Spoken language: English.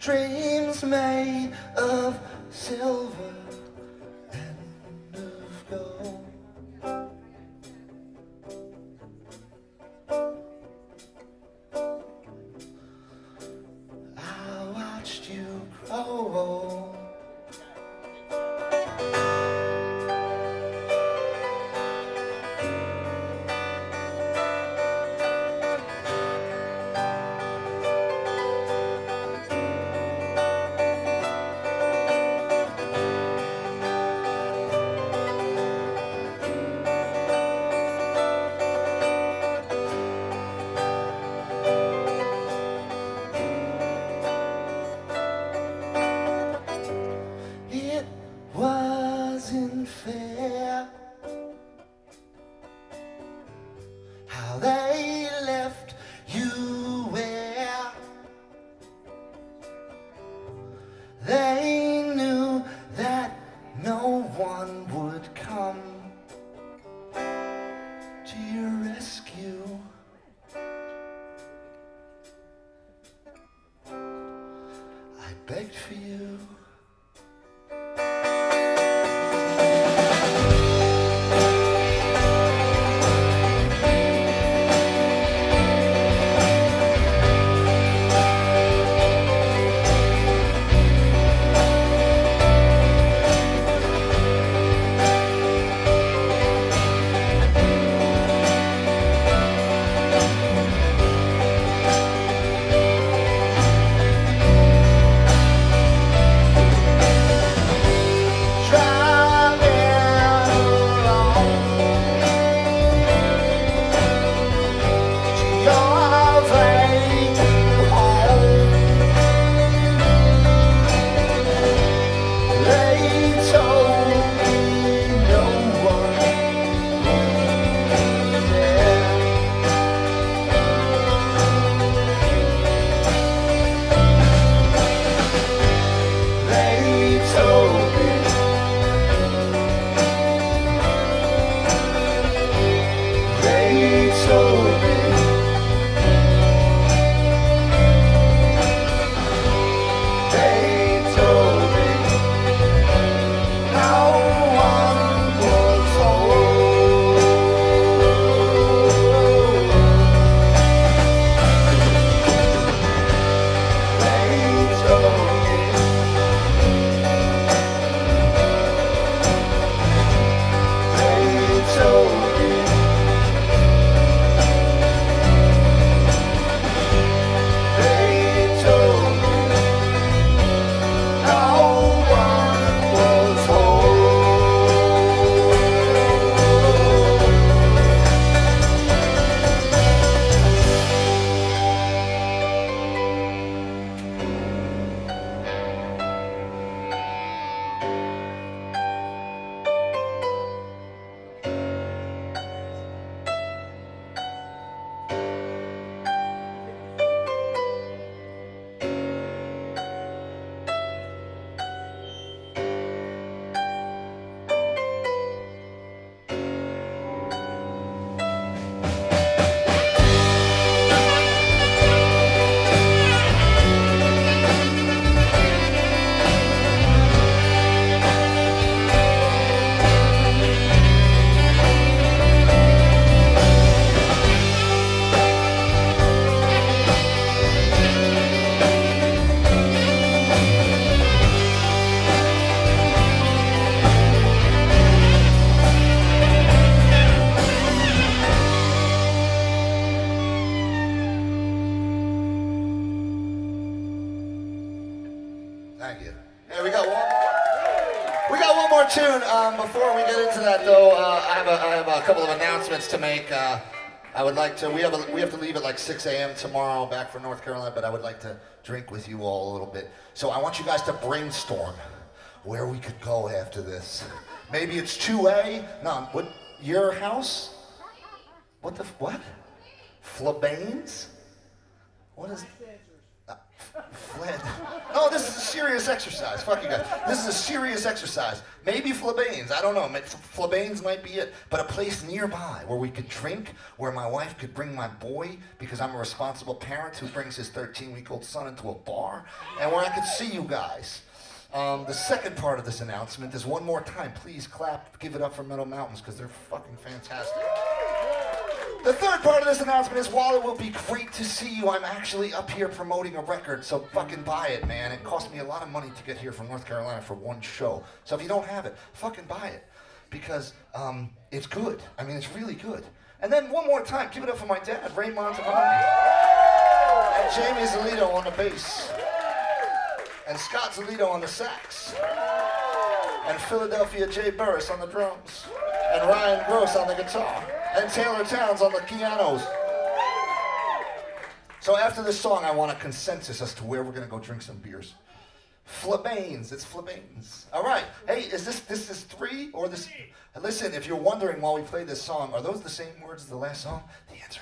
dreams made of silver wasn't how they left you where? They knew that no one would come Thank you. Hey, we got one. We got one more tune. Um, before we get into that, though, uh, I have a, I have a couple of announcements to make. Uh, I would like to. We have a, we have to leave at like 6 a.m. tomorrow, back for North Carolina. But I would like to drink with you all a little bit. So I want you guys to brainstorm where we could go after this. Maybe it's 2A. No, what? Your house? What the what? Flabanes? What is? Fled. No, this is a serious exercise. Fuck you guys. This is a serious exercise. Maybe Flabane's. I don't know. Flabane's might be it. But a place nearby where we could drink, where my wife could bring my boy, because I'm a responsible parent who brings his 13 week old son into a bar, and where I could see you guys. Um, the second part of this announcement is one more time. Please clap, give it up for Metal Mountains because they're fucking fantastic. The third part of this announcement is while it will be great to see you, I'm actually up here promoting a record, so fucking buy it, man. It cost me a lot of money to get here from North Carolina for one show. So if you don't have it, fucking buy it. Because um, it's good. I mean, it's really good. And then one more time, give it up for my dad, Ray Mantovani. And Jamie Zalito on the bass. And Scott Zalito on the sax. And Philadelphia J. Burris on the drums. And Ryan Gross on the guitar and Taylor Towns on the pianos. So after this song, I want a consensus as to where we're gonna go drink some beers. Flabanes, it's Flabanes. All right. Hey, is this this is three or this? Listen, if you're wondering while we play this song, are those the same words as the last song? The answer